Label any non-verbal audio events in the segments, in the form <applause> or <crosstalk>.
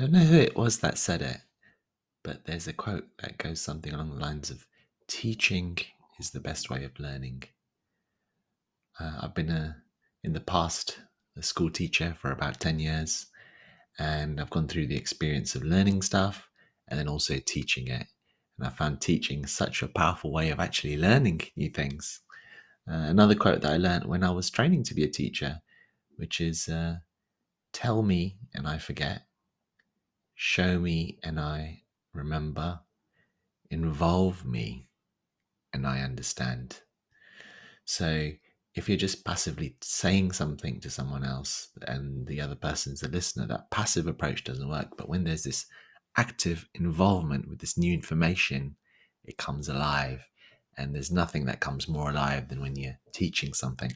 don't know who it was that said it, but there's a quote that goes something along the lines of teaching is the best way of learning. Uh, I've been a, in the past a school teacher for about 10 years, and I've gone through the experience of learning stuff and then also teaching it. And I found teaching such a powerful way of actually learning new things. Uh, another quote that I learned when I was training to be a teacher, which is uh, tell me and I forget, show me and I remember, involve me and I understand. So if you're just passively saying something to someone else and the other person's the listener, that passive approach doesn't work. But when there's this active involvement with this new information, it comes alive. And there's nothing that comes more alive than when you're teaching something.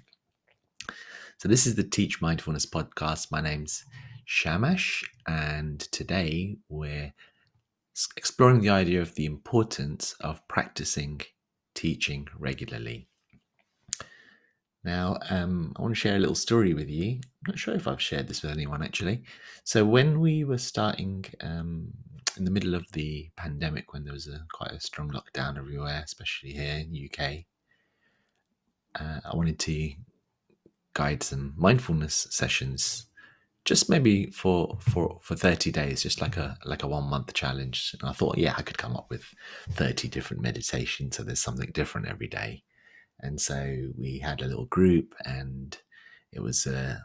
So, this is the Teach Mindfulness podcast. My name's Shamash, and today we're exploring the idea of the importance of practicing teaching regularly. Now, um, I want to share a little story with you. I'm not sure if I've shared this with anyone actually. So, when we were starting um, in the middle of the pandemic, when there was a quite a strong lockdown everywhere, especially here in the UK, uh, I wanted to guide some mindfulness sessions, just maybe for for for 30 days, just like a like a one month challenge. And I thought, yeah, I could come up with 30 different meditations, so there's something different every day. And so we had a little group, and it was, uh,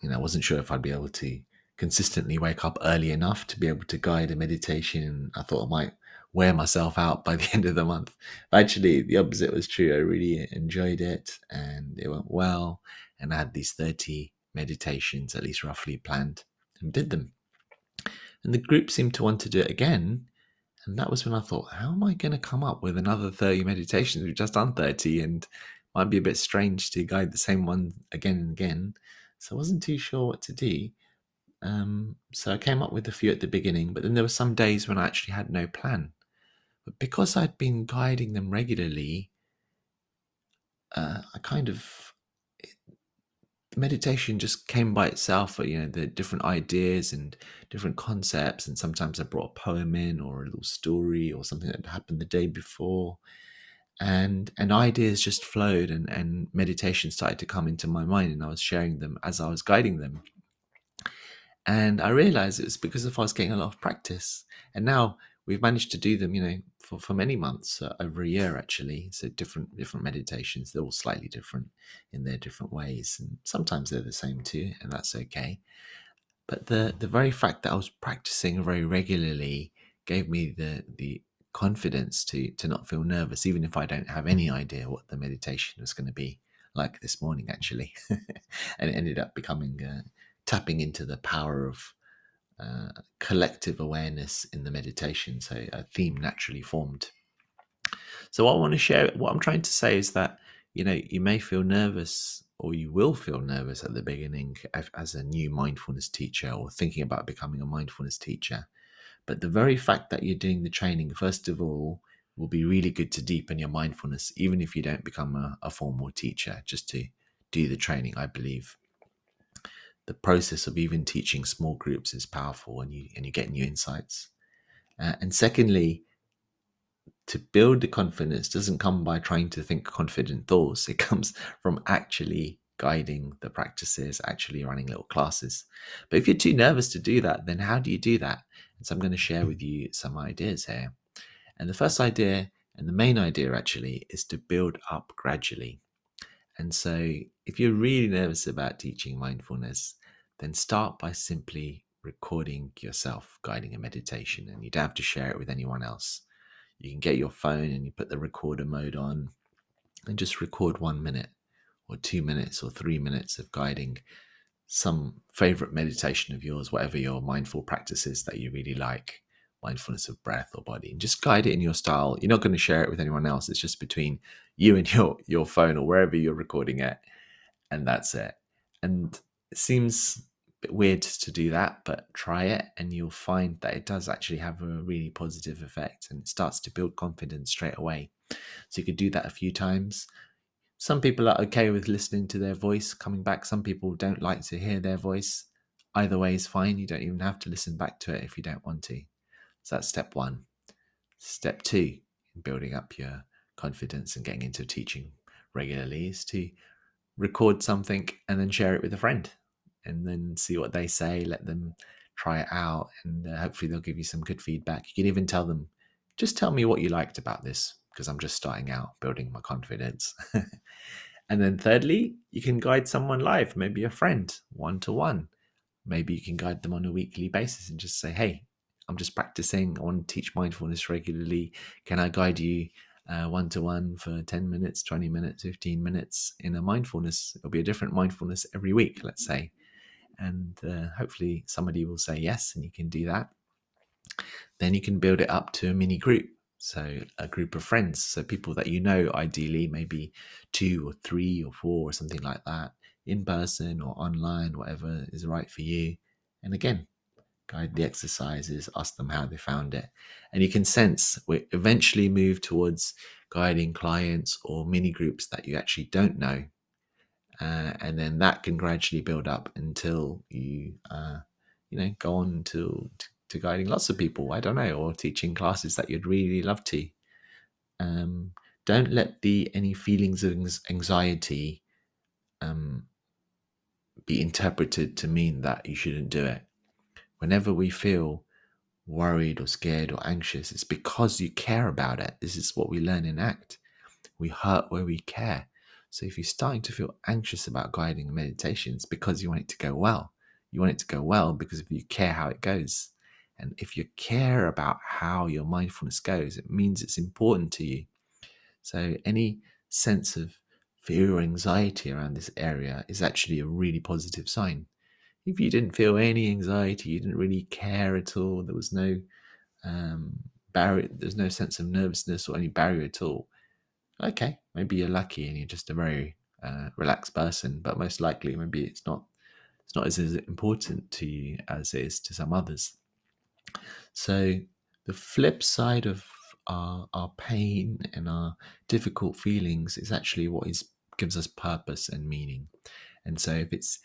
you know, I wasn't sure if I'd be able to consistently wake up early enough to be able to guide a meditation. I thought I might wear myself out by <laughs> the end of the month. Actually, the opposite was true. I really enjoyed it, and it went well. And I had these 30 meditations, at least roughly planned, and did them. And the group seemed to want to do it again. And that was when I thought, how am I going to come up with another 30 meditations? We've just done 30 and might be a bit strange to guide the same one again and again. So I wasn't too sure what to do. Um, so I came up with a few at the beginning, but then there were some days when I actually had no plan. But because I'd been guiding them regularly, uh, I kind of meditation just came by itself uh, you know the different ideas and different concepts and sometimes i brought a poem in or a little story or something that happened the day before and and ideas just flowed and and meditation started to come into my mind and i was sharing them as i was guiding them. And i realized it was because if i was getting a lot of practice and now we've managed to do them you know for, for many months uh, over a year actually. So different different meditations they're all slightly different in their different ways and sometimes they're the same too and that's okay. But the the very fact that i was practicing very regularly gave me the the confidence to to not feel nervous even if i don't have any idea what the meditation was going to be like this morning actually. <laughs> And it ended up becoming uh, tapping into the power of uh, collective awareness in the meditation. So a theme naturally formed. So what I want to share, what I'm trying to say is that you know you may feel nervous or you will feel nervous at the beginning as a new mindfulness teacher or thinking about becoming a mindfulness teacher. But the very fact that you're doing the training, first of all, will be really good to deepen your mindfulness, even if you don't become a, a formal teacher, just to do the training, I believe the process of even teaching small groups is powerful and you and you get new insights. Uh, and secondly to build the confidence doesn't come by trying to think confident thoughts. It comes from actually guiding the practices actually running little classes. But if you're too nervous to do that then how do you do that? And so i'm going to share with you some ideas here. And the first idea and the main idea actually is to build up gradually. And so, if you're really nervous about teaching mindfulness, then start by simply recording yourself guiding a meditation, and you don't have to share it with anyone else. You can get your phone and you put the recorder mode on and just record one minute or two minutes or three minutes of guiding some favorite meditation of yours, whatever your mindful practices that you really like mindfulness of breath or body and just guide it in your style. You're not going to share it with anyone else. It's just between you and your your phone or wherever you're recording it and that's it and it seems a bit weird to do that but try it and you'll find that it does actually have a really positive effect and it starts to build confidence straight away so you could do that a few times some people are okay with listening to their voice coming back some people don't like to hear their voice either way is fine. You don't even have to listen back to it if you don't want to. So that's step one. Step two in building up your confidence and getting into teaching regularly is to record something and then share it with a friend and then see what they say. Let them try it out and uh, hopefully they'll give you some good feedback. You can even tell them, just tell me what you liked about this because I'm just starting out building my confidence. <laughs> and then thirdly, you can guide someone live, maybe a friend, one to one. Maybe you can guide them on a weekly basis and just say, hey, I'm just practicing. I want to teach mindfulness regularly. Can I guide you one to one for 10 minutes, 20 minutes, 15 minutes in a mindfulness? It'll be a different mindfulness every week, let's say. And uh, hopefully somebody will say yes, and you can do that. Then you can build it up to a mini group. So, a group of friends. So, people that you know, ideally, maybe two or three or four or something like that, in person or online, whatever is right for you. And again, guide the exercises, ask them how they found it. And you can sense we eventually move towards guiding clients or mini groups that you actually don't know. Uh, and then that can gradually build up until you, uh, you know, go on to, to, guiding lots of people. I don't know, or teaching classes that you'd really love to. Um, don't let the any feelings of anxiety um, be interpreted to mean that you shouldn't do it whenever we feel worried or scared or anxious, it's because you care about it. This is what we learn in ACT. We hurt where we care. So if you're starting to feel anxious about guiding meditations because you want it to go well, you want it to go well because if you care how it goes. And if you care about how your mindfulness goes, it means it's important to you. So any sense of fear or anxiety around this area is actually a really positive sign if you didn't feel any anxiety, you didn't really care at all, there was no um, barrier, there's no sense of nervousness or any barrier at all. Okay, maybe you're lucky and you're just a very uh, relaxed person, but most likely maybe it's not it's not as, as important to you as it is to some others. So the flip side of our, our pain and our difficult feelings is actually what is gives us purpose and meaning. And so if it's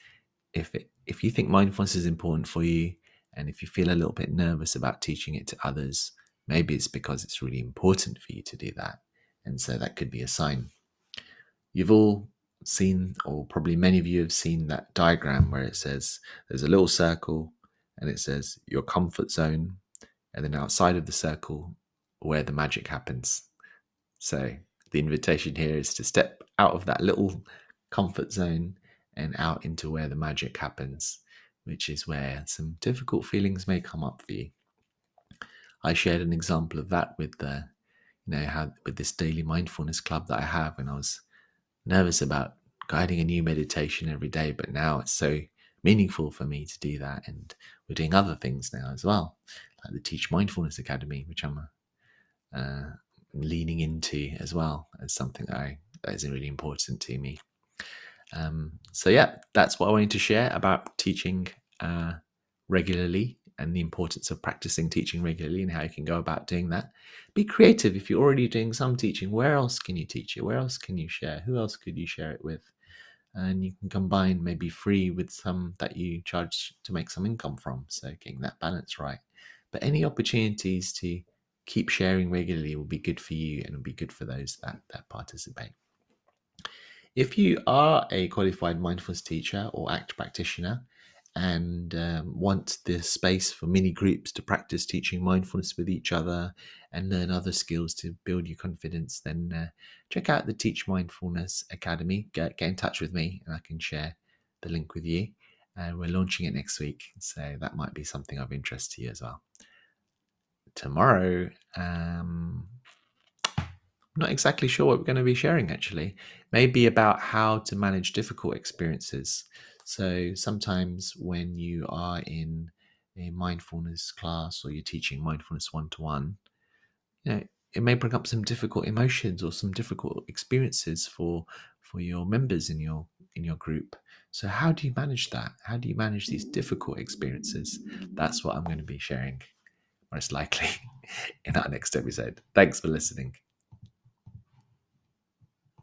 if it, if you think mindfulness is important for you and if you feel a little bit nervous about teaching it to others maybe it's because it's really important for you to do that and so that could be a sign. You've all seen or probably many of you have seen that diagram where it says there's a little circle and it says your comfort zone and then outside of the circle where the magic happens. So the invitation here is to step out of that little comfort zone and out into where the magic happens, which is where some difficult feelings may come up for you. I shared an example of that with the, you know, how with this daily mindfulness club that I have, and I was nervous about guiding a new meditation every day, but now it's so meaningful for me to do that, and we're doing other things now as well, like the Teach Mindfulness Academy, which I'm uh, leaning into as well as something I that is really important to me. Um, so yeah, that's what I wanted to share about teaching uh, regularly and the importance of practicing teaching regularly and how you can go about doing that. Be creative. If you're already doing some teaching, where else can you teach it? Where else can you share? Who else could you share it with? And you can combine maybe free with some that you charge to make some income from. So getting that balance right. But any opportunities to keep sharing regularly will be good for you and will be good for those that, that participate. If you are a qualified mindfulness teacher or ACT practitioner and um, want this space for mini groups to practice teaching mindfulness with each other and learn other skills to build your confidence, then uh, check out the Teach Mindfulness Academy. Get, get in touch with me and I can share the link with you. And we're launching it next week, so that might be something of interest to you as well. Tomorrow, um, not exactly sure what we're going to be sharing actually. Maybe about how to manage difficult experiences. So sometimes when you are in a mindfulness class or you're teaching mindfulness one to one, you know, it may bring up some difficult emotions or some difficult experiences for for your members in your in your group. So how do you manage that? How do you manage these difficult experiences? That's what I'm going to be sharing most likely <laughs> in our next episode. Thanks for listening.